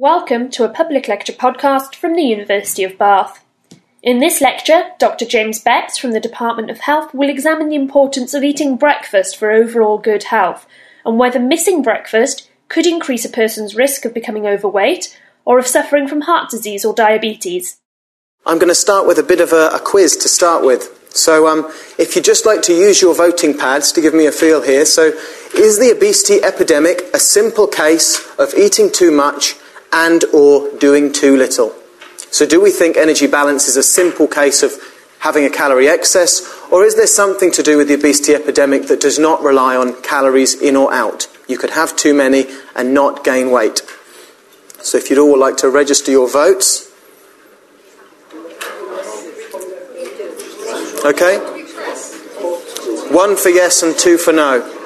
Welcome to a public lecture podcast from the University of Bath. In this lecture, Dr. James Betts from the Department of Health will examine the importance of eating breakfast for overall good health and whether missing breakfast could increase a person's risk of becoming overweight or of suffering from heart disease or diabetes. I'm going to start with a bit of a, a quiz to start with. So, um, if you'd just like to use your voting pads to give me a feel here. So, is the obesity epidemic a simple case of eating too much and or doing too little. So do we think energy balance is a simple case of having a calorie excess or is there something to do with the obesity epidemic that does not rely on calories in or out? You could have too many and not gain weight. So if you'd all like to register your votes. Okay? One for yes and two for no.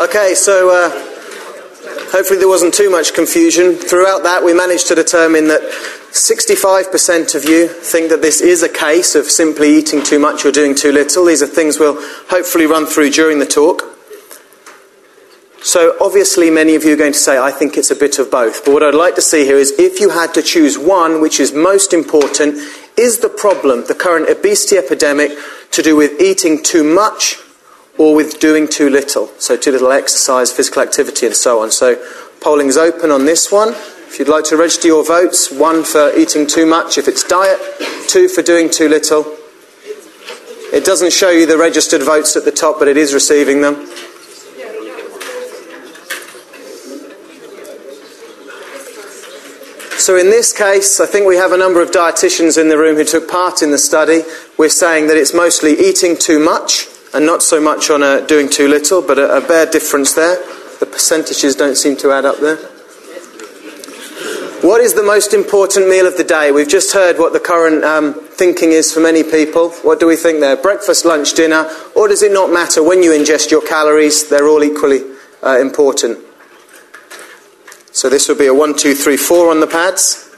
Okay, so uh, hopefully there wasn't too much confusion. Throughout that, we managed to determine that 65% of you think that this is a case of simply eating too much or doing too little. These are things we'll hopefully run through during the talk. So, obviously, many of you are going to say, I think it's a bit of both. But what I'd like to see here is if you had to choose one which is most important, is the problem, the current obesity epidemic, to do with eating too much or with doing too little. So, too little exercise, physical activity, and so on. So, polling is open on this one. If you'd like to register your votes, one for eating too much if it's diet, two for doing too little. It doesn't show you the registered votes at the top, but it is receiving them. So, in this case, I think we have a number of dietitians in the room who took part in the study. We're saying that it's mostly eating too much and not so much on a doing too little, but a, a bare difference there. The percentages don't seem to add up there. What is the most important meal of the day? We've just heard what the current um, thinking is for many people. What do we think there? Breakfast, lunch, dinner? Or does it not matter when you ingest your calories? They're all equally uh, important. So this would be a one, two, three, four on the pads.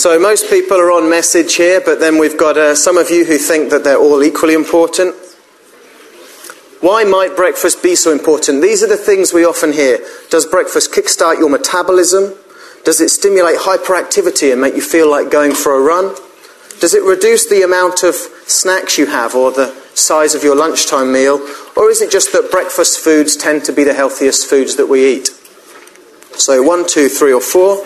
So most people are on message here, but then we've got uh, some of you who think that they're all equally important. Why might breakfast be so important? These are the things we often hear. Does breakfast kickstart your metabolism? Does it stimulate hyperactivity and make you feel like going for a run? Does it reduce the amount of snacks you have or the size of your lunchtime meal? Or is it just that breakfast foods tend to be the healthiest foods that we eat? So, one, two, three, or four.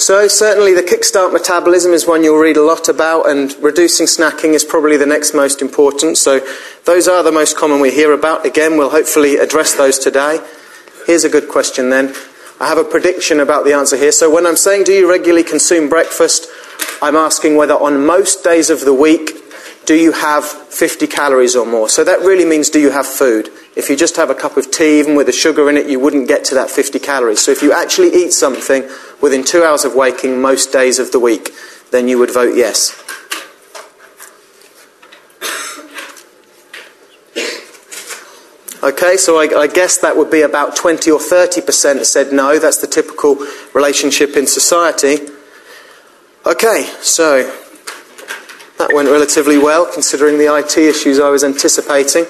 So, certainly the kickstart metabolism is one you'll read a lot about, and reducing snacking is probably the next most important. So, those are the most common we hear about. Again, we'll hopefully address those today. Here's a good question then. I have a prediction about the answer here. So, when I'm saying, do you regularly consume breakfast? I'm asking whether on most days of the week do you have 50 calories or more? So that really means do you have food? If you just have a cup of tea, even with the sugar in it, you wouldn't get to that 50 calories. So if you actually eat something within two hours of waking most days of the week, then you would vote yes. Okay, so I, I, guess that would be about 20 or 30% said no. That's the typical relationship in society. Okay, so that went relatively well considering the IT issues I was anticipating.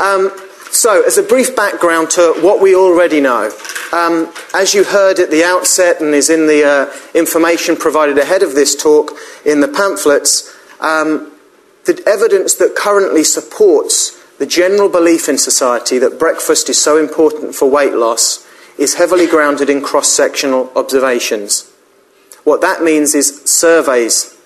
Um, so, as a brief background to what we already know, um, as you heard at the outset and is in the uh, information provided ahead of this talk in the pamphlets, um, the evidence that currently supports the general belief in society that breakfast is so important for weight loss is heavily grounded in cross sectional observations. What that means is surveys.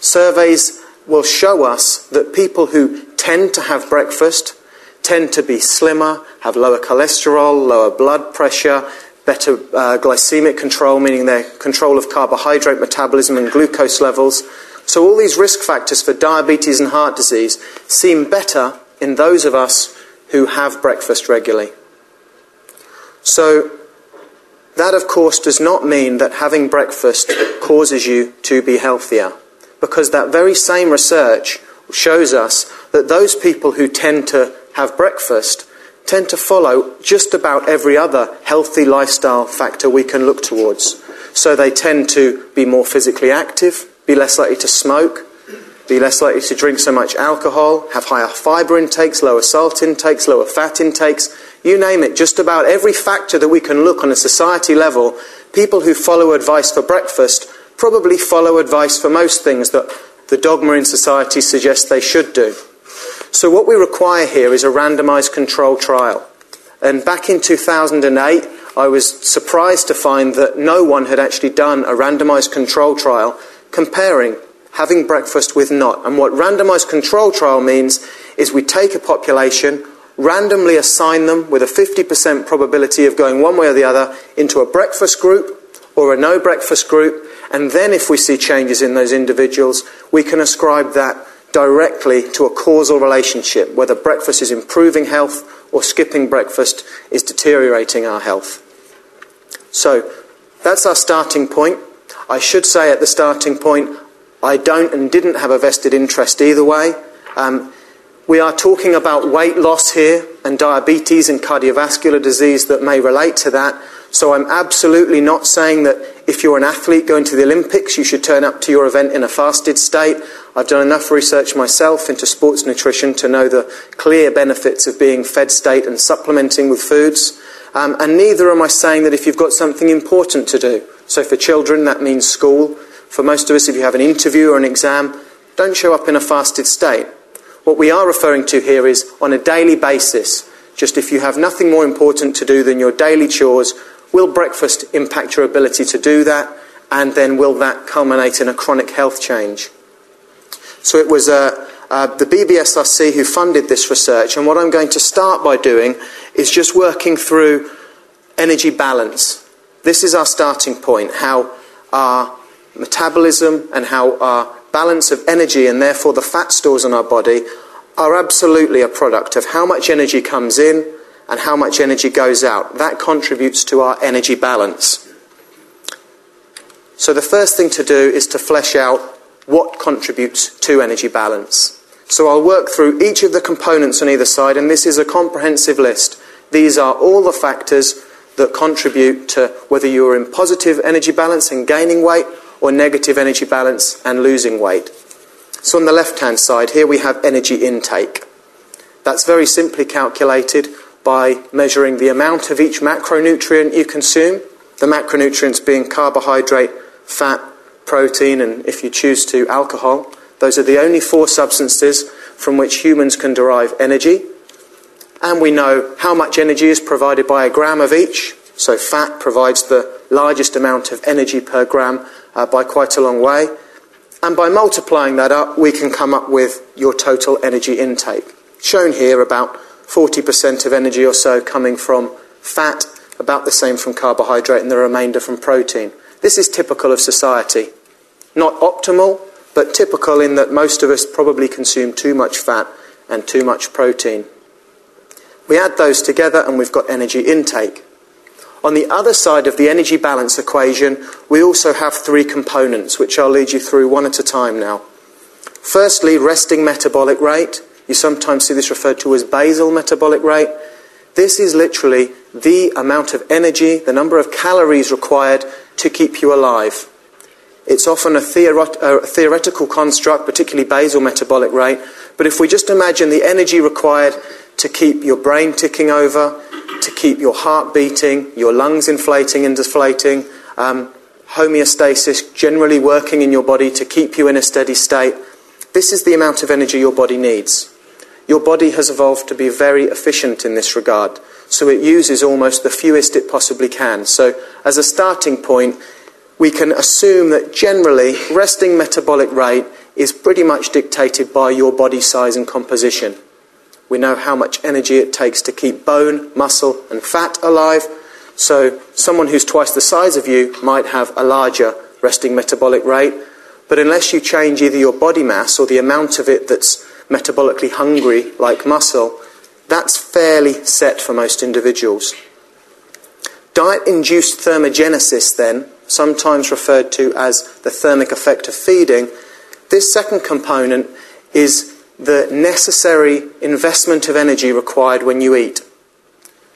Surveys will show us that people who tend to have breakfast tend to be slimmer, have lower cholesterol, lower blood pressure, better uh, glycemic control, meaning their control of carbohydrate metabolism and glucose levels. So, all these risk factors for diabetes and heart disease seem better in those of us who have breakfast regularly. So, that of course does not mean that having breakfast causes you to be healthier because that very same research shows us that those people who tend to have breakfast tend to follow just about every other healthy lifestyle factor we can look towards. So they tend to be more physically active, be less likely to smoke, be less likely to drink so much alcohol, have higher fibre intakes, lower salt intakes, lower fat intakes, you name it, just about every factor that we can look on a society level, people who follow advice for breakfast probably follow advice for most things that the dogma in society suggests they should do. So, what we require here is a randomized control trial. And back in 2008, I was surprised to find that no one had actually done a randomized control trial comparing having breakfast with not. And what randomized control trial means is we take a population, randomly assign them with a 50% probability of going one way or the other into a breakfast group or a no breakfast group, and then if we see changes in those individuals, we can ascribe that directly to a causal relationship, whether breakfast is improving health or skipping breakfast is deteriorating our health. So that's our starting point. I should say at the starting point, I don't and didn't have a vested interest either way. Um, we are talking about weight loss here and diabetes and cardiovascular disease that may relate to that. So I'm absolutely not saying that if you're an athlete going to the Olympics, you should turn up to your event in a fasted state. I've done enough research myself into sports nutrition to know the clear benefits of being fed state and supplementing with foods. Um, and neither am I saying that if you've got something important to do. So for children, that means school. For most of us, if you have an interview or an exam, don't show up in a fasted state. What we are referring to here is on a daily basis. Just if you have nothing more important to do than your daily chores, will breakfast impact your ability to do that? And then will that culminate in a chronic health change? So it was uh, uh, the BBSRC who funded this research, and what I'm going to start by doing is just working through energy balance. This is our starting point how our metabolism and how our balance of energy and therefore the fat stores in our body are absolutely a product of how much energy comes in and how much energy goes out. That contributes to our energy balance. So, the first thing to do is to flesh out what contributes to energy balance. So I'll work through each of the components on either side, and this is a comprehensive list. These are all the factors that contribute to whether you're in positive energy balance and gaining weight or negative energy balance and losing weight. So on the left hand side, here we have energy intake. That's very simply calculated by measuring the amount of each macronutrient you consume, the macronutrients being carbohydrate, fat, protein, and if you choose to, alcohol. Those are the only four substances from which humans can derive energy. And we know how much energy is provided by a gram of each. So fat provides the largest amount of energy per gram uh, by quite a long way. And by multiplying that up, we can come up with your total energy intake. Shown here, about 40% of energy or so coming from fat, about the same from carbohydrate, and the remainder from protein. This is typical of society. Not optimal, but typical in that most of us probably consume too much fat and too much protein. We add those together and we've got energy intake. On the other side of the energy balance equation, we also have three components, which I'll lead you through one at a time now. Firstly, resting metabolic rate. You sometimes see this referred to as basal metabolic rate. This is literally the amount of energy, the number of calories required to keep you alive. It's often a, theoret- a theoretical construct, particularly basal metabolic rate. But if we just imagine the energy required to keep your brain ticking over, to keep your heart beating, your lungs inflating and deflating, um, homeostasis generally working in your body to keep you in a steady state, this is the amount of energy your body needs. Your body has evolved to be very efficient in this regard, so it uses almost the fewest it possibly can. So, as a starting point, we can assume that generally resting metabolic rate is pretty much dictated by your body size and composition. We know how much energy it takes to keep bone, muscle, and fat alive. So, someone who's twice the size of you might have a larger resting metabolic rate. But unless you change either your body mass or the amount of it that's metabolically hungry, like muscle, that's fairly set for most individuals. Diet induced thermogenesis, then, sometimes referred to as the thermic effect of feeding, this second component is the necessary investment of energy required when you eat.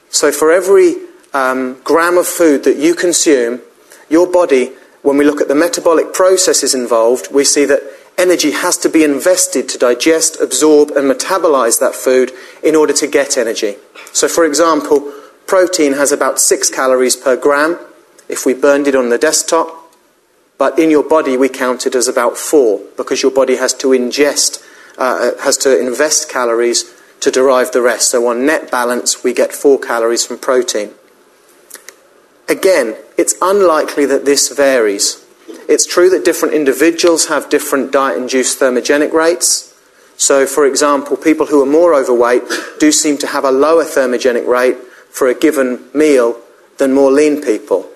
So for every um, gram of food that you consume, your body, when we look at the metabolic processes involved, we see that energy has to be invested to digest, absorb, and metabolize that food in order to get energy. So, for example, protein has about six calories per gram if we burned it on the desktop, but in your body we count it as about four because your body has to ingest, uh, has to invest calories to derive the rest. So, on net balance, we get four calories from protein. Again, it's unlikely that this varies. It's true that different individuals have different diet induced thermogenic rates. So, for example, people who are more overweight do seem to have a lower thermogenic rate for a given meal than more lean people.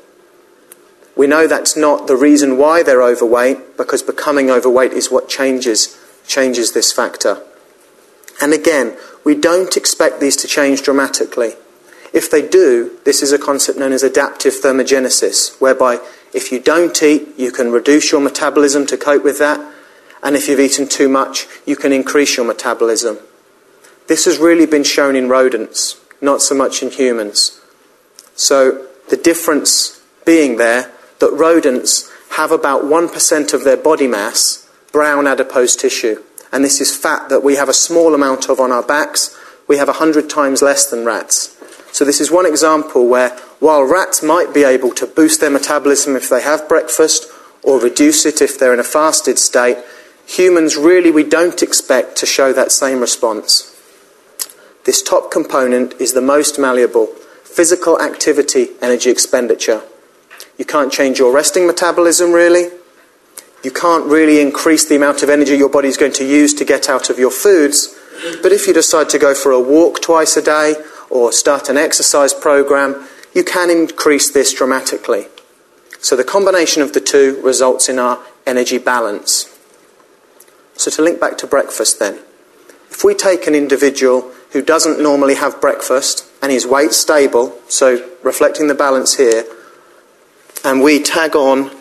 We know that's not the reason why they're overweight, because becoming overweight is what changes, changes this factor. And again, we don't expect these to change dramatically. If they do, this is a concept known as adaptive thermogenesis, whereby if you don't eat, you can reduce your metabolism to cope with that, and if you've eaten too much, you can increase your metabolism. This has really been shown in rodents, not so much in humans. So the difference being there that rodents have about 1% of their body mass brown adipose tissue. And this is fat that we have a small amount of on our backs. We have 100 times less than rats. So, this is one example where while rats might be able to boost their metabolism if they have breakfast or reduce it if they're in a fasted state, humans really we don't expect to show that same response. This top component is the most malleable physical activity energy expenditure. You can't change your resting metabolism really. You can't really increase the amount of energy your body is going to use to get out of your foods. But if you decide to go for a walk twice a day or start an exercise program, you can increase this dramatically. So the combination of the two results in our energy balance. So to link back to breakfast then, if we take an individual who doesn't normally have breakfast and his weight stable, so reflecting the balance here, and we tag on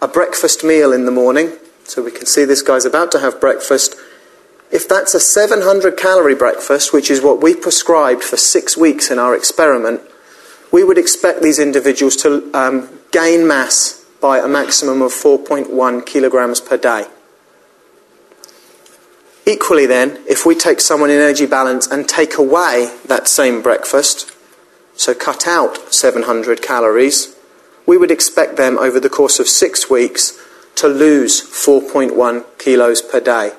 a breakfast meal in the morning, so we can see this guy's about to have breakfast, if that's a 700 calorie breakfast, which is what we prescribed for six weeks in our experiment, we would expect these individuals to um, gain mass by a maximum of 4.1 kilograms per day. Equally, then, if we take someone in energy balance and take away that same breakfast, so cut out 700 calories, we would expect them over the course of six weeks to lose 4.1 kilos per day.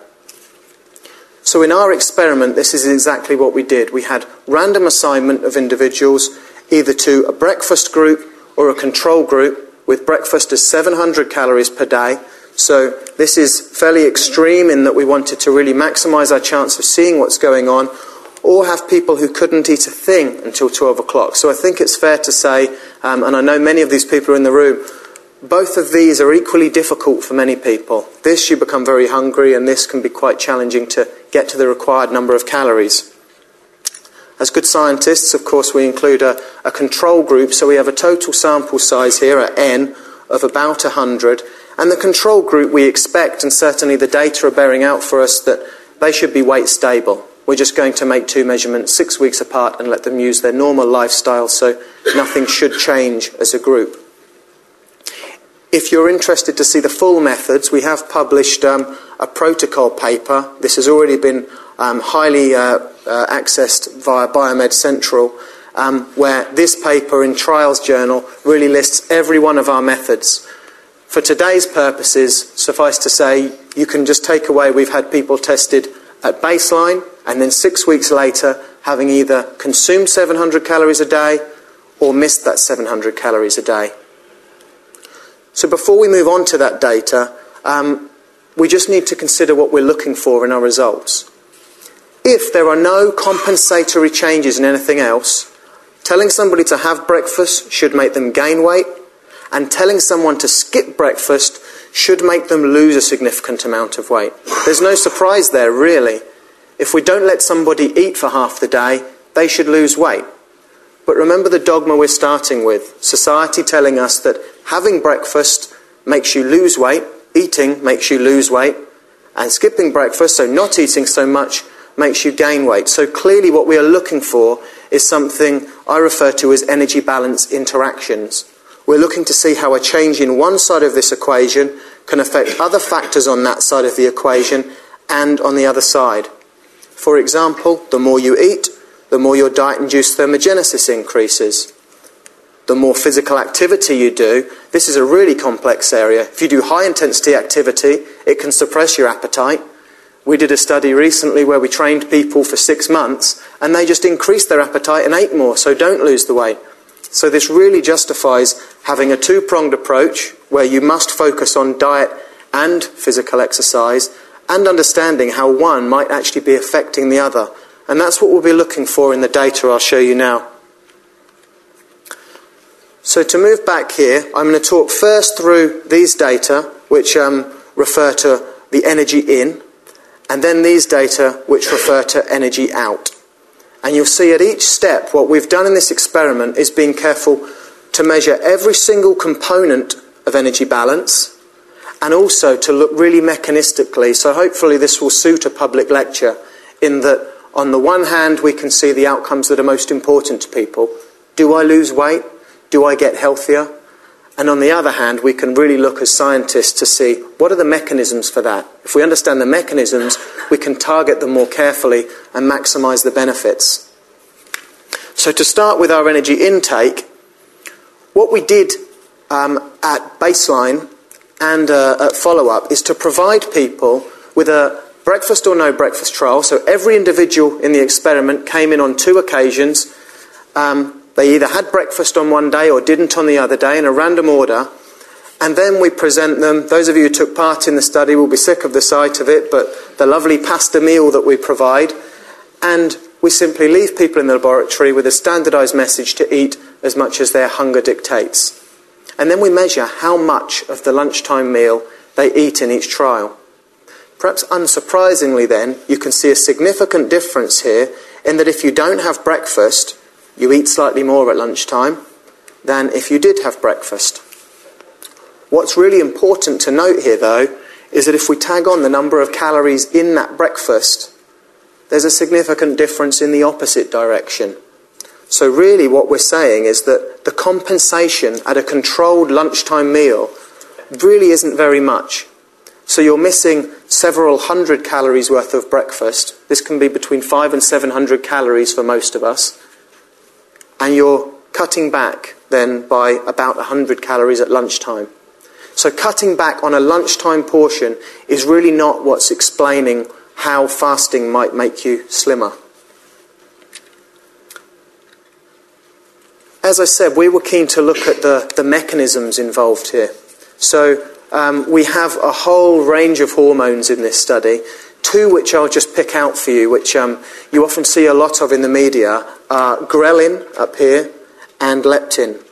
So in our experiment, this is exactly what we did. We had random assignment of individuals either to a breakfast group or a control group with breakfast as 700 calories per day. So this is fairly extreme in that we wanted to really maximize our chance of seeing what's going on or have people who couldn't eat a thing until 12 o'clock. So I think it's fair to say, um, and I know many of these people are in the room, both of these are equally difficult for many people. This, you become very hungry, and this can be quite challenging to get to the required number of calories. As good scientists, of course, we include a, a control group, so we have a total sample size here at n of about 100. And the control group, we expect, and certainly the data are bearing out for us, that they should be weight stable. We're just going to make two measurements six weeks apart and let them use their normal lifestyle, so nothing should change as a group. If you're interested to see the full methods, we have published um, a protocol paper. This has already been um, highly uh, uh, accessed via Biomed Central, um, where this paper in Trials Journal really lists every one of our methods. For today's purposes, suffice to say, you can just take away we've had people tested at baseline and then six weeks later having either consumed 700 calories a day or missed that 700 calories a day. So before we move on to that data, um, we just need to consider what we're looking for in our results. If there are no compensatory changes in anything else, telling somebody to have breakfast should make them gain weight, and telling someone to skip breakfast should make them lose a significant amount of weight. There's no surprise there, really. If we don't let somebody eat for half the day, they should lose weight. But remember the dogma we're starting with society telling us that having breakfast makes you lose weight, eating makes you lose weight, and skipping breakfast, so not eating so much, makes you gain weight. So clearly, what we are looking for is something I refer to as energy balance interactions. We're looking to see how a change in one side of this equation can affect other factors on that side of the equation and on the other side. For example, the more you eat, the more your diet induced thermogenesis increases. The more physical activity you do, this is a really complex area. If you do high intensity activity, it can suppress your appetite. We did a study recently where we trained people for six months and they just increased their appetite and ate more, so don't lose the weight. So, this really justifies having a two pronged approach where you must focus on diet and physical exercise and understanding how one might actually be affecting the other. And that's what we'll be looking for in the data I'll show you now. So to move back here, I'm going to talk first through these data, which um, refer to the energy in, and then these data, which refer to energy out. And you'll see at each step, what we've done in this experiment is being careful to measure every single component of energy balance and also to look really mechanistically. So hopefully this will suit a public lecture in that on the one hand we can see the outcomes that are most important to people. Do I lose weight? Do I get healthier? And on the other hand, we can really look as scientists to see what are the mechanisms for that. If we understand the mechanisms, we can target them more carefully and maximize the benefits. So, to start with our energy intake, what we did um, at baseline and uh, at follow up is to provide people with a breakfast or no breakfast trial. So, every individual in the experiment came in on two occasions. Um, they either had breakfast on one day or didn't on the other day in a random order. And then we present them. Those of you who took part in the study will be sick of the sight of it, but the lovely pasta meal that we provide. And we simply leave people in the laboratory with a standardized message to eat as much as their hunger dictates. And then we measure how much of the lunchtime meal they eat in each trial. Perhaps unsurprisingly, then, you can see a significant difference here in that if you don't have breakfast, you eat slightly more at lunchtime than if you did have breakfast. What's really important to note here, though, is that if we tag on the number of calories in that breakfast, there's a significant difference in the opposite direction. So, really, what we're saying is that the compensation at a controlled lunchtime meal really isn't very much. So, you're missing several hundred calories worth of breakfast. This can be between five and seven hundred calories for most of us and you're cutting back then by about 100 calories at lunchtime. So, cutting back on a lunchtime portion is really not what's explaining how fasting might make you slimmer. As I said, we were keen to look at the, the mechanisms involved here. So, um, we have a whole range of hormones in this study, Two which I'll just pick out for you, which um, you often see a lot of in the media, are ghrelin up here and leptin.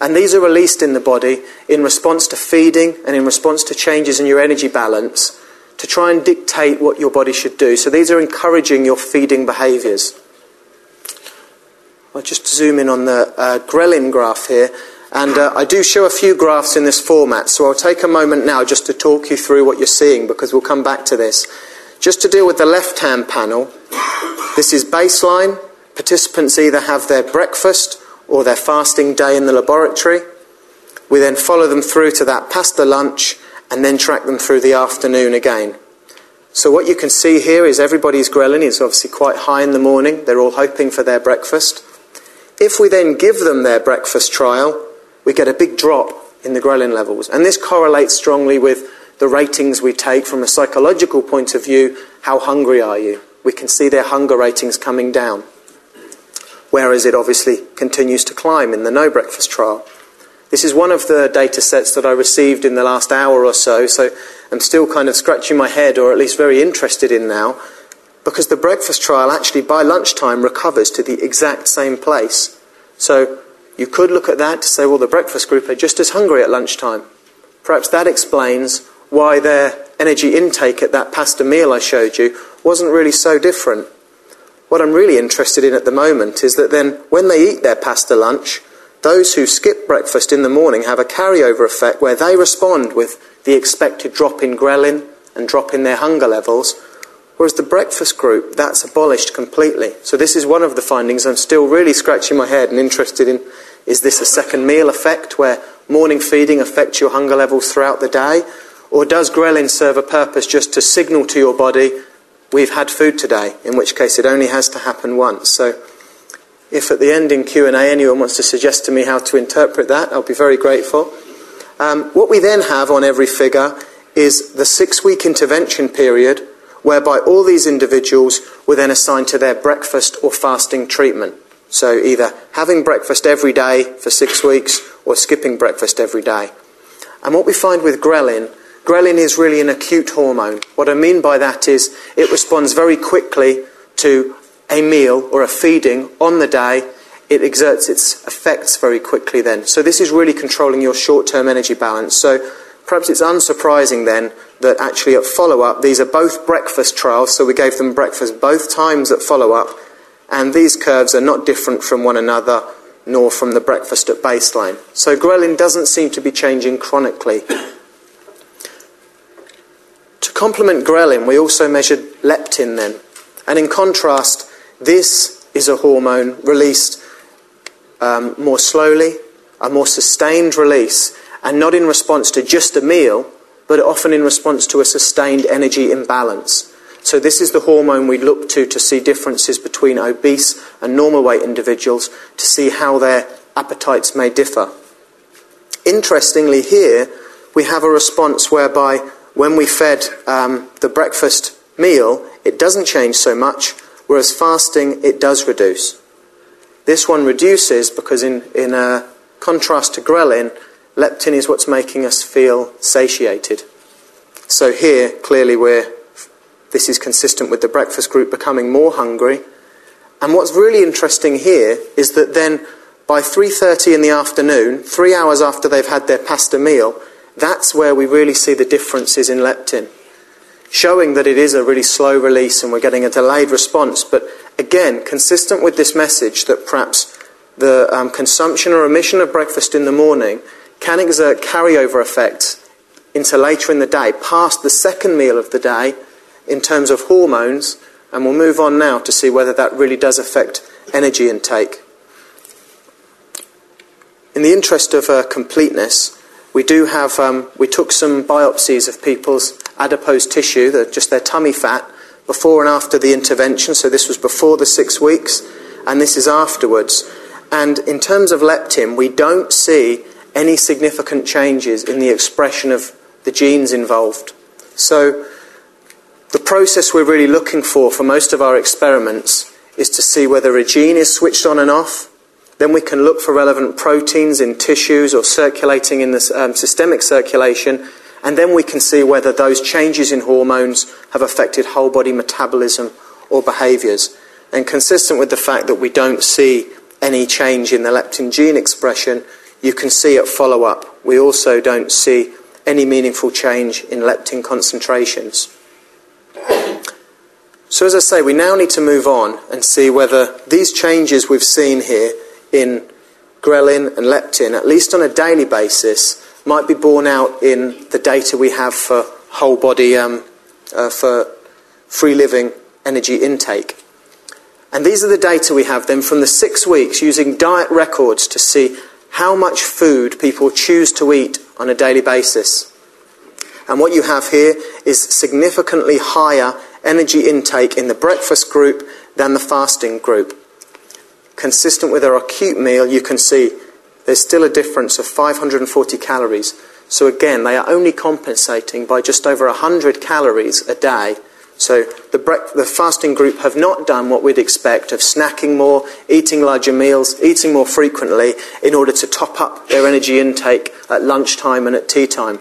And these are released in the body in response to feeding and in response to changes in your energy balance to try and dictate what your body should do. So these are encouraging your feeding behaviours. I'll just zoom in on the uh, ghrelin graph here. And uh, I do show a few graphs in this format, so I'll take a moment now just to talk you through what you're seeing because we'll come back to this. Just to deal with the left hand panel, this is baseline. Participants either have their breakfast or their fasting day in the laboratory. We then follow them through to that pasta lunch and then track them through the afternoon again. So, what you can see here is everybody's ghrelin is obviously quite high in the morning. They're all hoping for their breakfast. If we then give them their breakfast trial, we get a big drop in the ghrelin levels. And this correlates strongly with the ratings we take from a psychological point of view how hungry are you? We can see their hunger ratings coming down. Whereas it obviously continues to climb in the no breakfast trial. This is one of the data sets that I received in the last hour or so, so I'm still kind of scratching my head, or at least very interested in now, because the breakfast trial actually by lunchtime recovers to the exact same place. So you could look at that to say, well, the breakfast group are just as hungry at lunchtime. Perhaps that explains why their energy intake at that pasta meal I showed you wasn't really so different. What I'm really interested in at the moment is that then when they eat their pasta lunch, those who skip breakfast in the morning have a carryover effect where they respond with the expected drop in ghrelin and drop in their hunger levels, Whereas the breakfast group, that's abolished completely. So this is one of the findings I'm still really scratching my head and interested in. Is this a second meal effect where morning feeding affects your hunger levels throughout the day? Or does ghrelin serve a purpose just to signal to your body, we've had food today, in which case it only has to happen once. So if at the end in Q&A anyone wants to suggest to me how to interpret that, I'll be very grateful. Um, what we then have on every figure is the six-week intervention period whereby all these individuals were then assigned to their breakfast or fasting treatment. So either having breakfast every day for six weeks or skipping breakfast every day. And what we find with ghrelin, ghrelin is really an acute hormone. What I mean by that is it responds very quickly to a meal or a feeding on the day. It exerts its effects very quickly then. So this is really controlling your short-term energy balance. So perhaps it's unsurprising then that actually at follow up, these are both breakfast trials, so we gave them breakfast both times at follow up, and these curves are not different from one another nor from the breakfast at baseline. So ghrelin doesn't seem to be changing chronically. to complement ghrelin, we also measured leptin then. And in contrast, this is a hormone released um, more slowly, a more sustained release, and not in response to just a meal, but often in response to a sustained energy imbalance. So, this is the hormone we look to to see differences between obese and normal weight individuals to see how their appetites may differ. Interestingly, here we have a response whereby when we fed um, the breakfast meal, it doesn't change so much, whereas fasting, it does reduce. This one reduces because, in, in uh, contrast to ghrelin, leptin is what's making us feel satiated. So here, clearly, we're, this is consistent with the breakfast group becoming more hungry. And what's really interesting here is that then by 3.30 in the afternoon, three hours after they've had their pasta meal, that's where we really see the differences in leptin, showing that it is a really slow release and we're getting a delayed response. But again, consistent with this message that perhaps the um, consumption or omission of breakfast in the morning can exert carryover effects into later in the day, past the second meal of the day, in terms of hormones, and we'll move on now to see whether that really does affect energy intake. In the interest of uh, completeness, we do have um, we took some biopsies of people's adipose tissue, just their tummy fat, before and after the intervention. So this was before the six weeks, and this is afterwards. And in terms of leptin, we don't see any significant changes in the expression of the genes involved. So, the process we're really looking for for most of our experiments is to see whether a gene is switched on and off. Then we can look for relevant proteins in tissues or circulating in the um, systemic circulation. And then we can see whether those changes in hormones have affected whole body metabolism or behaviours. And consistent with the fact that we don't see any change in the leptin gene expression, you can see at follow up, we also don't see any meaningful change in leptin concentrations. So, as I say, we now need to move on and see whether these changes we've seen here in ghrelin and leptin, at least on a daily basis, might be borne out in the data we have for whole body, um, uh, for free living energy intake. And these are the data we have then from the six weeks using diet records to see how much food people choose to eat on a daily basis. And what you have here is significantly higher energy intake in the breakfast group than the fasting group. Consistent with our acute meal, you can see there's still a difference of 540 calories. So again, they are only compensating by just over 100 calories a day so the, the, fasting group have not done what we'd expect of snacking more, eating larger meals, eating more frequently in order to top up their energy intake at lunchtime and at tea time.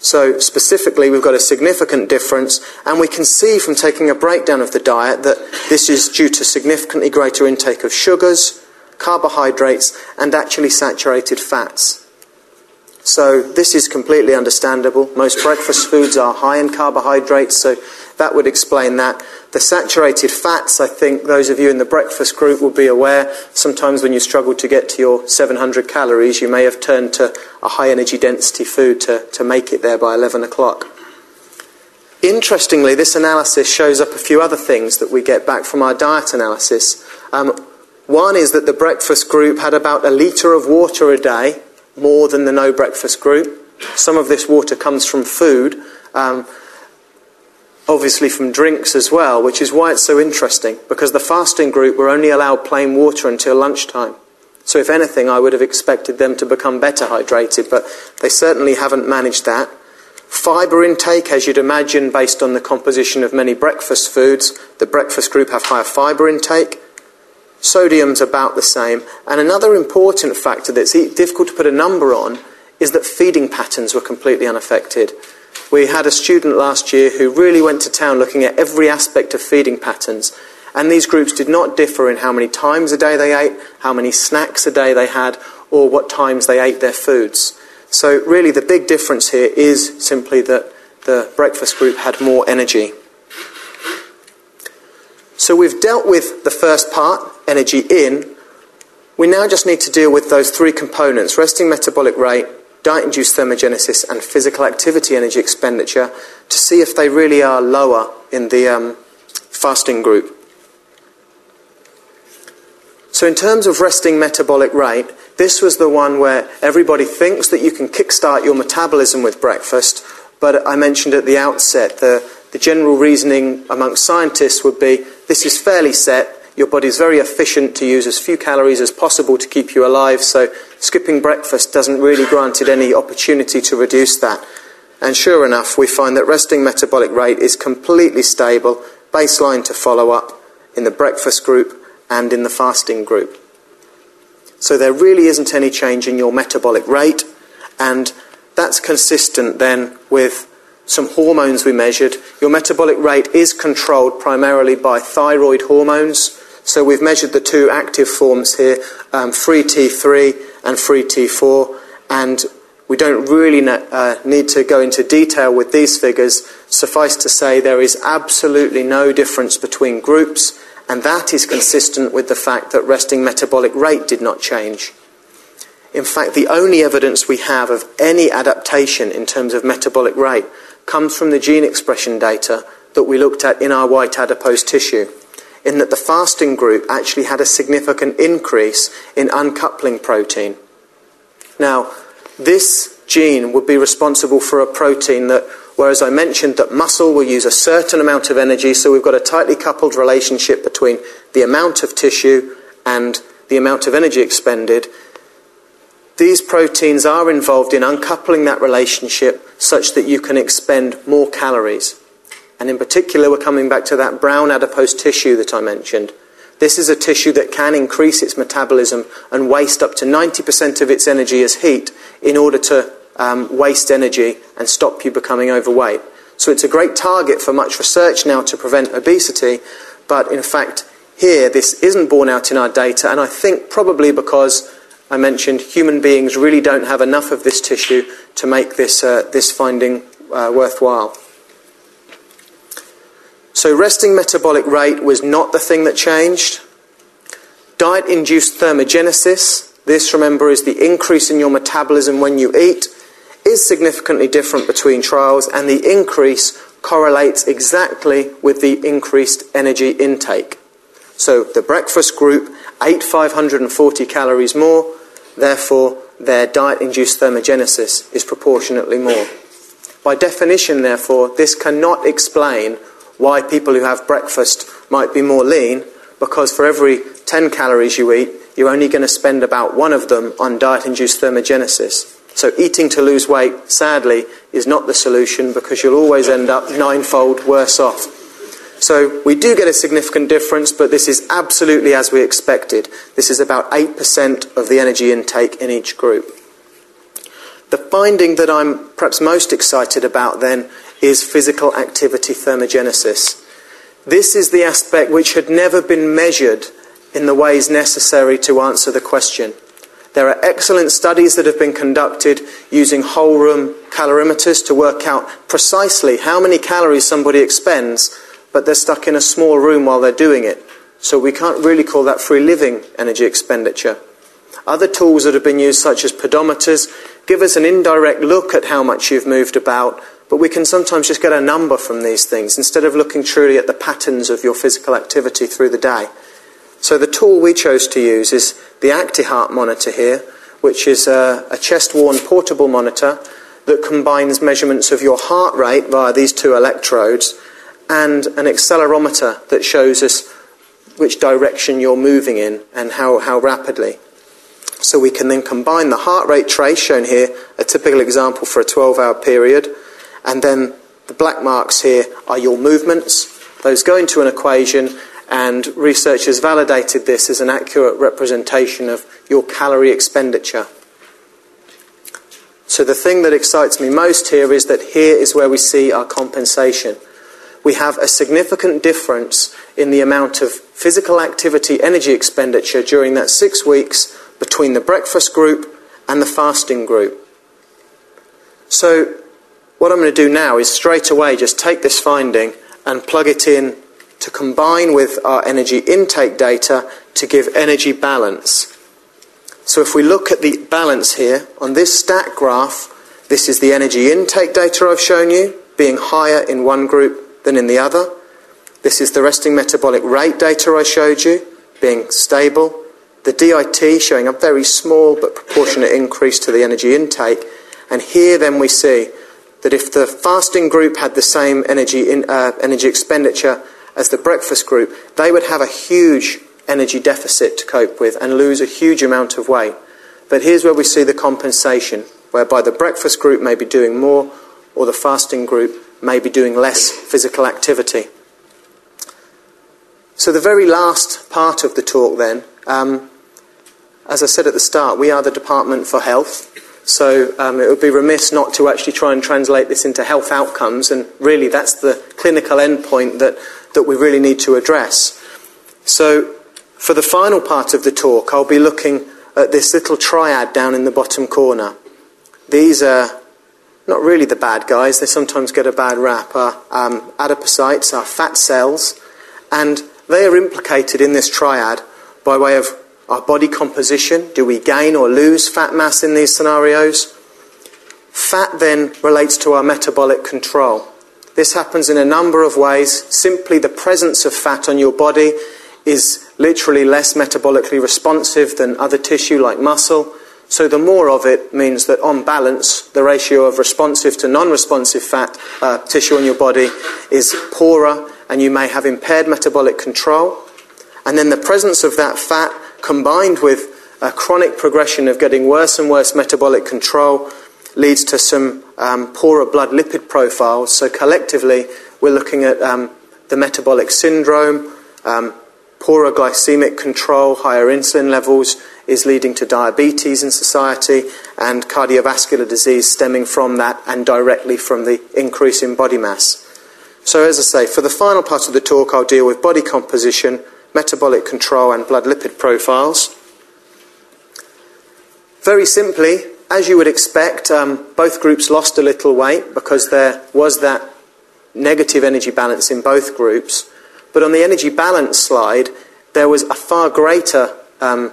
So specifically, we've got a significant difference, and we can see from taking a breakdown of the diet that this is due to significantly greater intake of sugars, carbohydrates, and actually saturated fats. So this is completely understandable. Most breakfast foods are high in carbohydrates, so that would explain that. The saturated fats, I think those of you in the breakfast group will be aware, sometimes when you struggle to get to your 700 calories, you may have turned to a high energy density food to, to make it there by 11 o'clock. Interestingly, this analysis shows up a few other things that we get back from our diet analysis. Um, one is that the breakfast group had about a litre of water a day, more than the no breakfast group. Some of this water comes from food, um, obviously from drinks as well, which is why it's so interesting, because the fasting group were only allowed plain water until lunchtime. So, if anything, I would have expected them to become better hydrated, but they certainly haven't managed that. Fibre intake, as you'd imagine, based on the composition of many breakfast foods, the breakfast group have higher fibre intake. Sodium's about the same. And another important factor that's difficult to put a number on is that feeding patterns were completely unaffected. We had a student last year who really went to town looking at every aspect of feeding patterns. And these groups did not differ in how many times a day they ate, how many snacks a day they had, or what times they ate their foods. So, really, the big difference here is simply that the breakfast group had more energy. So, we've dealt with the first part, energy in. We now just need to deal with those three components resting metabolic rate, diet induced thermogenesis, and physical activity energy expenditure to see if they really are lower in the um, fasting group. So, in terms of resting metabolic rate, this was the one where everybody thinks that you can kickstart your metabolism with breakfast, but I mentioned at the outset the, the general reasoning amongst scientists would be this is fairly set. Your body is very efficient to use as few calories as possible to keep you alive, so skipping breakfast doesn't really grant it any opportunity to reduce that. And sure enough, we find that resting metabolic rate is completely stable, baseline to follow up, in the breakfast group and in the fasting group. So there really isn't any change in your metabolic rate, and that's consistent then with some hormones we measured. Your metabolic rate is controlled primarily by thyroid hormones. So we've measured the two active forms here, um, free T3 and free T4, and we don't really uh, need to go into detail with these figures. Suffice to say, there is absolutely no difference between groups and that is consistent with the fact that resting metabolic rate did not change. In fact, the only evidence we have of any adaptation in terms of metabolic rate comes from the gene expression data that we looked at in our white adipose tissue, in that the fasting group actually had a significant increase in uncoupling protein. Now, this gene would be responsible for a protein that Whereas I mentioned that muscle will use a certain amount of energy, so we've got a tightly coupled relationship between the amount of tissue and the amount of energy expended. These proteins are involved in uncoupling that relationship such that you can expend more calories. And in particular, we're coming back to that brown adipose tissue that I mentioned. This is a tissue that can increase its metabolism and waste up to 90% of its energy as heat in order to um, waste energy and stop you becoming overweight. So it's a great target for much research now to prevent obesity, but in fact, here this isn't borne out in our data, and I think probably because I mentioned human beings really don't have enough of this tissue to make this, uh, this finding uh, worthwhile. So, resting metabolic rate was not the thing that changed. Diet induced thermogenesis, this, remember, is the increase in your metabolism when you eat is significantly different between trials, and the increase correlates exactly with the increased energy intake. So the breakfast group ate 540 calories more, therefore, their diet induced thermogenesis is proportionately more. By definition, therefore, this cannot explain why people who have breakfast might be more lean, because for every 10 calories you eat, you're only going to spend about one of them on diet induced thermogenesis. So, eating to lose weight, sadly, is not the solution because you'll always end up ninefold worse off. So, we do get a significant difference, but this is absolutely as we expected. This is about 8% of the energy intake in each group. The finding that I'm perhaps most excited about then is physical activity thermogenesis. This is the aspect which had never been measured in the ways necessary to answer the question. There are excellent studies that have been conducted using whole room calorimeters to work out precisely how many calories somebody expends, but they're stuck in a small room while they're doing it. So we can't really call that free living energy expenditure. Other tools that have been used, such as pedometers, give us an indirect look at how much you've moved about, but we can sometimes just get a number from these things instead of looking truly at the patterns of your physical activity through the day. So the tool we chose to use is the ActiHeart monitor here, which is a, a chest-worn portable monitor that combines measurements of your heart rate via these two electrodes and an accelerometer that shows us which direction you're moving in and how, how rapidly. So we can then combine the heart rate trace, shown here, a typical example for a 12 hour period, and then the black marks here are your movements. Those go into an equation, and researchers validated this as an accurate representation of your calorie expenditure. So the thing that excites me most here is that here is where we see our compensation we have a significant difference in the amount of physical activity energy expenditure during that six weeks between the breakfast group and the fasting group. So, what I'm going to do now is straight away just take this finding and plug it in to combine with our energy intake data to give energy balance. So, if we look at the balance here on this stat graph, this is the energy intake data I've shown you, being higher in one group than in the other. This is the resting metabolic rate data I showed you, being stable. The DIT showing a very small but proportionate increase to the energy intake. And here then we see that if the fasting group had the same energy, in, uh, energy expenditure as the breakfast group, they would have a huge energy deficit to cope with and lose a huge amount of weight. But here's where we see the compensation, whereby the breakfast group may be doing more or the fasting group may be doing less physical activity. So, the very last part of the talk, then, um, as I said at the start, we are the Department for Health. So, um, it would be remiss not to actually try and translate this into health outcomes, and really that's the clinical endpoint that, that we really need to address. So, for the final part of the talk, I'll be looking at this little triad down in the bottom corner. These are not really the bad guys, they sometimes get a bad rap, are um, adipocytes, are fat cells, and they are implicated in this triad by way of our body composition. Do we gain or lose fat mass in these scenarios? Fat then relates to our metabolic control. This happens in a number of ways. Simply the presence of fat on your body is literally less metabolically responsive than other tissue like muscle. So the more of it means that on balance, the ratio of responsive to non-responsive fat uh, tissue on your body is poorer and you may have impaired metabolic control. And then the presence of that fat combined with a chronic progression of getting worse and worse metabolic control leads to some um, poorer blood lipid profiles. So collectively, we're looking at um, the metabolic syndrome, um, poorer glycemic control, higher insulin levels, is leading to diabetes in society and cardiovascular disease stemming from that and directly from the increase in body mass. So, as I say, for the final part of the talk, I'll deal with body composition, metabolic control, and blood lipid profiles. Very simply, as you would expect, um, both groups lost a little weight because there was that negative energy balance in both groups. But on the energy balance slide, there was a far greater um,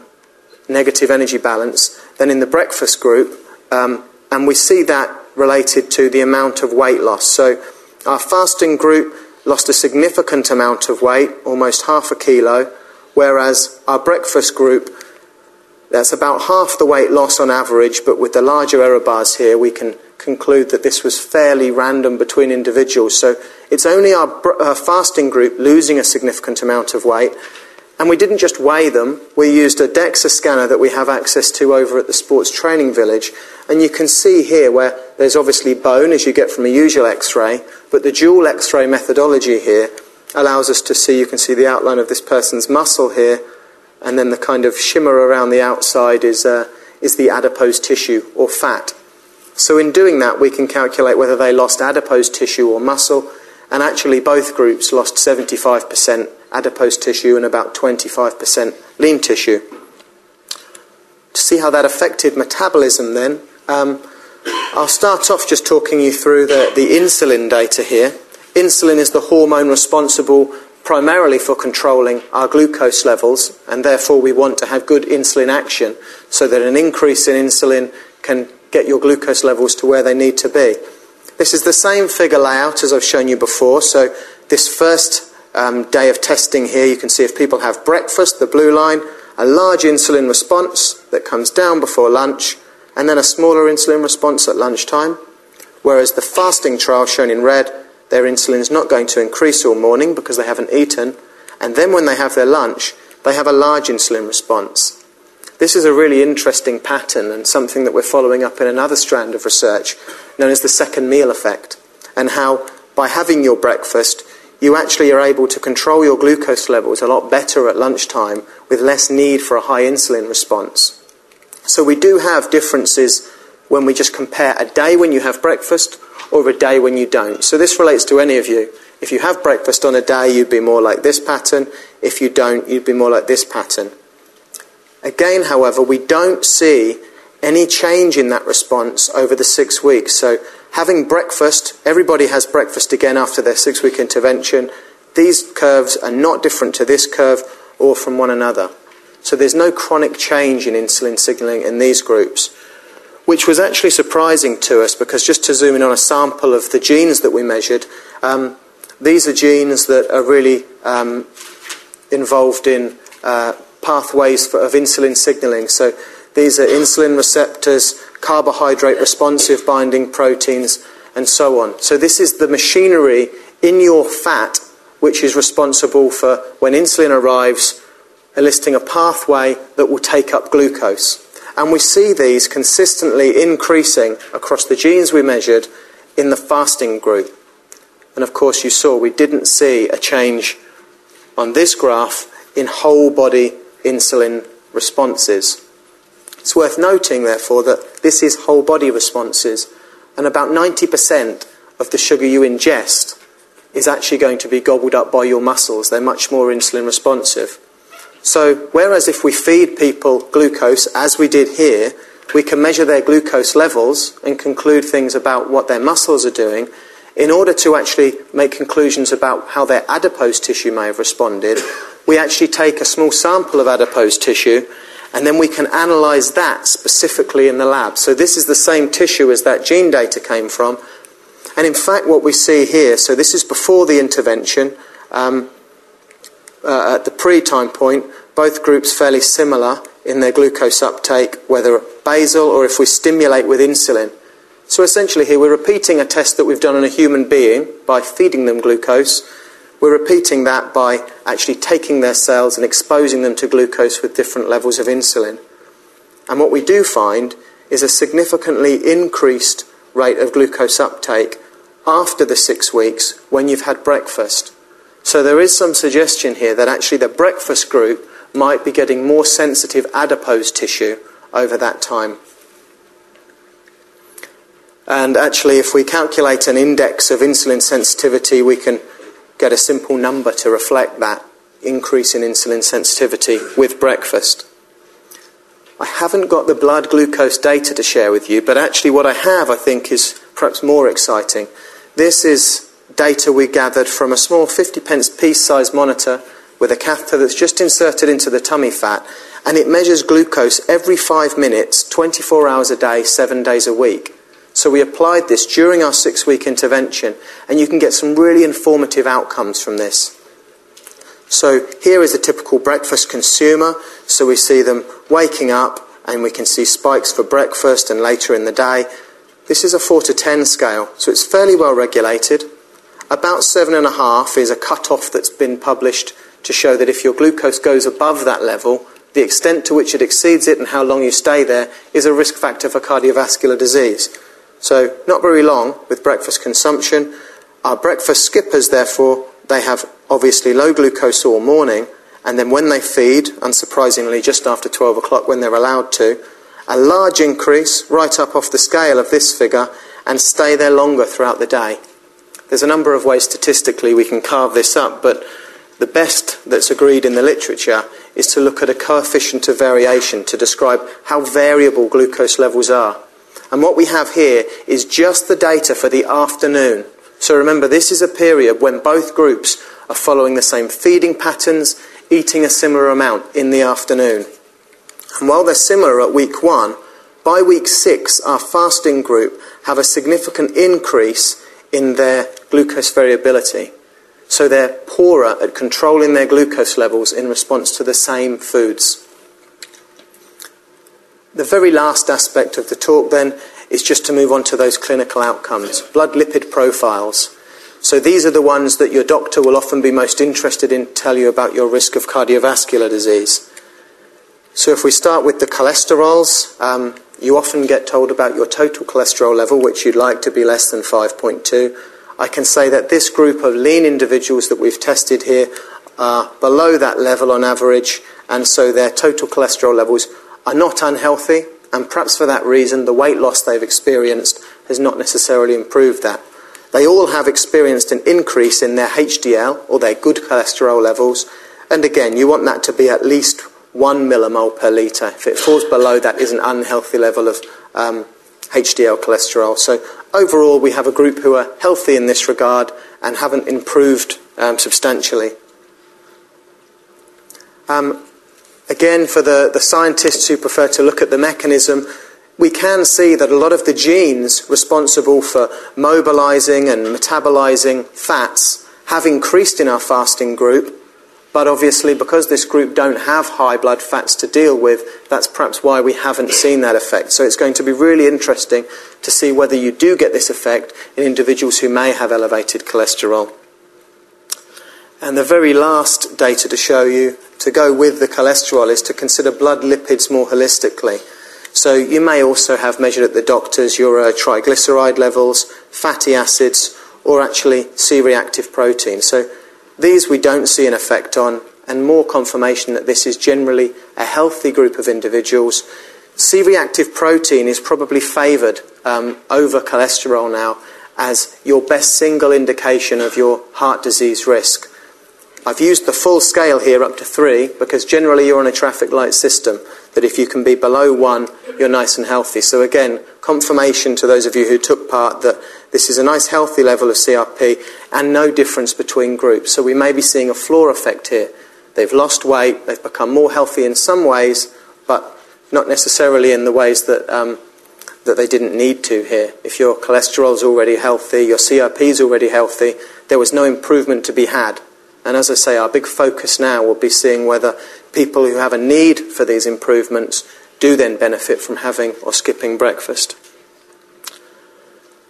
negative energy balance than in the breakfast group, um, and we see that related to the amount of weight loss. So, our fasting group lost a significant amount of weight, almost half a kilo, whereas our breakfast group, that's about half the weight loss on average, but with the larger error bars here, we can conclude that this was fairly random between individuals. So, it's only our, our uh, fasting group losing a significant amount of weight, and we didn't just weigh them, we used a DEXA scanner that we have access to over at the Sports Training Village. And you can see here where there's obviously bone, as you get from a usual x ray, but the dual x ray methodology here allows us to see, you can see the outline of this person's muscle here, and then the kind of shimmer around the outside is, uh, is the adipose tissue or fat. So, in doing that, we can calculate whether they lost adipose tissue or muscle, and actually, both groups lost 75% adipose tissue and about 25% lean tissue. To see how that affected metabolism, then, um, I'll start off just talking you through the, the insulin data here. Insulin is the hormone responsible primarily for controlling our glucose levels, and therefore we want to have good insulin action so that an increase in insulin can get your glucose levels to where they need to be. This is the same figure layout as I've shown you before. So this first um, day of testing here, you can see if people have breakfast, the blue line, a large insulin response that comes down before lunch, and then a smaller insulin response at lunchtime. Whereas the fasting trial shown in red, their insulin is not going to increase all morning because they haven't eaten, and then when they have their lunch, they have a large insulin response. This is a really interesting pattern and something that we're following up in another strand of research known as the second meal effect, and how by having your breakfast, you actually are able to control your glucose levels a lot better at lunchtime with less need for a high insulin response. So we do have differences when we just compare a day when you have breakfast or a day when you don't. So this relates to any of you. If you have breakfast on a day, you'd be more like this pattern. If you don't, you'd be more like this pattern. Again, however, we don't see any change in that response over the six weeks. So, having breakfast, everybody has breakfast again after their six week intervention. These curves are not different to this curve or from one another. So, there's no chronic change in insulin signaling in these groups, which was actually surprising to us because just to zoom in on a sample of the genes that we measured, um, these are genes that are really um, involved in uh, pathways for, of insulin signaling. So these are insulin receptors, carbohydrate responsive binding proteins, and so on. So this is the machinery in your fat which is responsible for when insulin arrives, eliciting a pathway that will take up glucose. And we see these consistently increasing across the genes we measured in the fasting group. And of course, you saw we didn't see a change on this graph in whole body insulin responses. It's worth noting, therefore, that this is whole body responses, and about 90% of the sugar you ingest is actually going to be gobbled up by your muscles. They're much more insulin responsive. So, whereas if we feed people glucose, as we did here, we can measure their glucose levels and conclude things about what their muscles are doing. In order to actually make conclusions about how their adipose tissue may have responded, we actually take a small sample of adipose tissue and then we can analyze that specifically in the lab. So this is the same tissue as that gene data came from. And in fact, what we see here, so this is before the intervention, um, uh, at the pre time point, both groups fairly similar in their glucose uptake, whether basal or if we stimulate with insulin. So essentially, here we're repeating a test that we've done on a human being by feeding them glucose we're repeating that by actually taking their cells and exposing them to glucose with different levels of insulin. And what we do find is a significantly increased rate of glucose uptake after the six weeks when you've had breakfast. So there is some suggestion here that actually the breakfast group might be getting more sensitive adipose tissue over that time. And actually, if we calculate an index of insulin sensitivity, we can get a simple number to reflect that increase in insulin sensitivity with breakfast. I haven't got the blood glucose data to share with you, but actually, what I have, I think, is perhaps more exciting. This is data we gathered from a small 50 pence piece size monitor with a catheter that's just inserted into the tummy fat, and it measures glucose every five minutes, 24 hours a day, seven days a week. So we applied this during our six week intervention, and you can get some really informative outcomes from this. So here is a typical breakfast consumer. So we see them waking up, and we can see spikes for breakfast and later in the day. This is a 4 to 10 scale, so it's fairly well regulated. About 7.5 is a cut-off that's been published to show that if your glucose goes above that level, the extent to which it exceeds it and how long you stay there is a risk factor for cardiovascular disease. So, not very long with breakfast consumption. Our breakfast skippers, therefore, they have obviously low glucose all morning, and then when they feed, unsurprisingly, just after 12 o'clock when they're allowed to, a large increase right up off the scale of this figure and stay there longer throughout the day. There's a number of ways statistically we can carve this up, but the best that's agreed in the literature is to look at a coefficient of variation to describe how variable glucose levels are. And what we have here is just the data for the afternoon. So remember, this is a period when both groups are following the same feeding patterns, eating a similar amount in the afternoon. And while they're similar at week one, by week six, our fasting group have a significant increase in their glucose variability. So they're poorer at controlling their glucose levels in response to the same foods. The very last aspect of the talk then is just to move on to those clinical outcomes blood lipid profiles. So these are the ones that your doctor will often be most interested in to tell you about your risk of cardiovascular disease. So if we start with the cholesterols, um, you often get told about your total cholesterol level, which you'd like to be less than 5.2. I can say that this group of lean individuals that we've tested here are below that level on average, and so their total cholesterol levels are not unhealthy, and perhaps for that reason, the weight loss they've experienced has not necessarily improved that. They all have experienced an increase in their HDL or their good cholesterol levels, and again, you want that to be at least 1 millimole per litre. If it falls below that, is an unhealthy level of um, HDL cholesterol. So overall, we have a group who are healthy in this regard and haven't improved um, substantially. Um, again, for the, the scientists who prefer to look at the mechanism, we can see that a lot of the genes responsible for mobilizing and metabolizing fats have increased in our fasting group. But obviously, because this group don't have high blood fats to deal with, that's perhaps why we haven't seen that effect. So it's going to be really interesting to see whether you do get this effect in individuals who may have elevated cholesterol. And the very last data to show you to go with the cholesterol is to consider blood lipids more holistically. So you may also have measured at the doctors your uh, triglyceride levels, fatty acids, or actually C-reactive protein. So these we don't see an effect on, and more confirmation that this is generally a healthy group of individuals. C-reactive protein is probably favoured um, over cholesterol now as your best single indication of your heart disease risk. I've used the full scale here up to three because generally you're on a traffic light system that if you can be below one, you're nice and healthy. So again, confirmation to those of you who took part that this is a nice healthy level of CRP and no difference between groups. So we may be seeing a floor effect here. They've lost weight, they've become more healthy in some ways, but not necessarily in the ways that um, that they didn't need to here. If your cholesterol is already healthy, your CRP is already healthy, there was no improvement to be had. And as I say, our big focus now will be seeing whether people who have a need for these improvements do then benefit from having or skipping breakfast.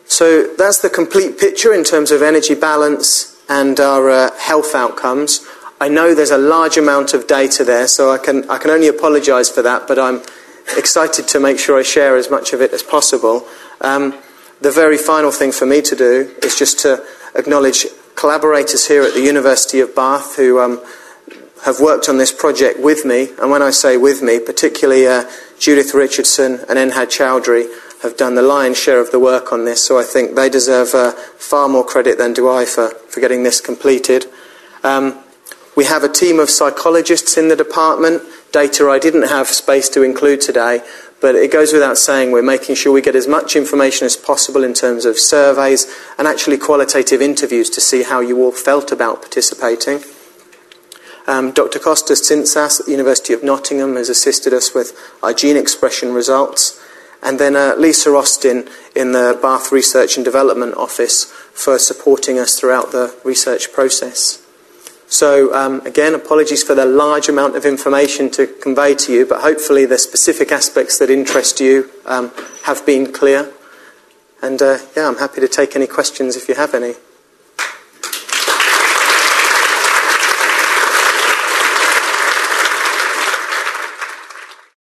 So that's the complete picture in terms of energy balance and our uh, health outcomes. I know there's a large amount of data there, so I can, I can only apologise for that, but I'm excited to make sure I share as much of it as possible. Um, the very final thing for me to do is just to acknowledge collaborators here at the University of Bath who um, have worked on this project with me. And when I say with me, particularly uh, Judith Richardson and Enhad Chowdhury have done the lion's share of the work on this. So I think they deserve uh, far more credit than do I for, for getting this completed. Um, we have a team of psychologists in the department, data I didn't have space to include today, but it goes without saying we're making sure we get as much information as possible in terms of surveys and actually qualitative interviews to see how you all felt about participating. Um, Dr. Kostas Tsintsas at the University of Nottingham has assisted us with our gene expression results. And then uh, Lisa Austin in the Bath Research and Development Office for supporting us throughout the research process. So, um, again, apologies for the large amount of information to convey to you, but hopefully the specific aspects that interest you um, have been clear. And uh, yeah, I'm happy to take any questions if you have any.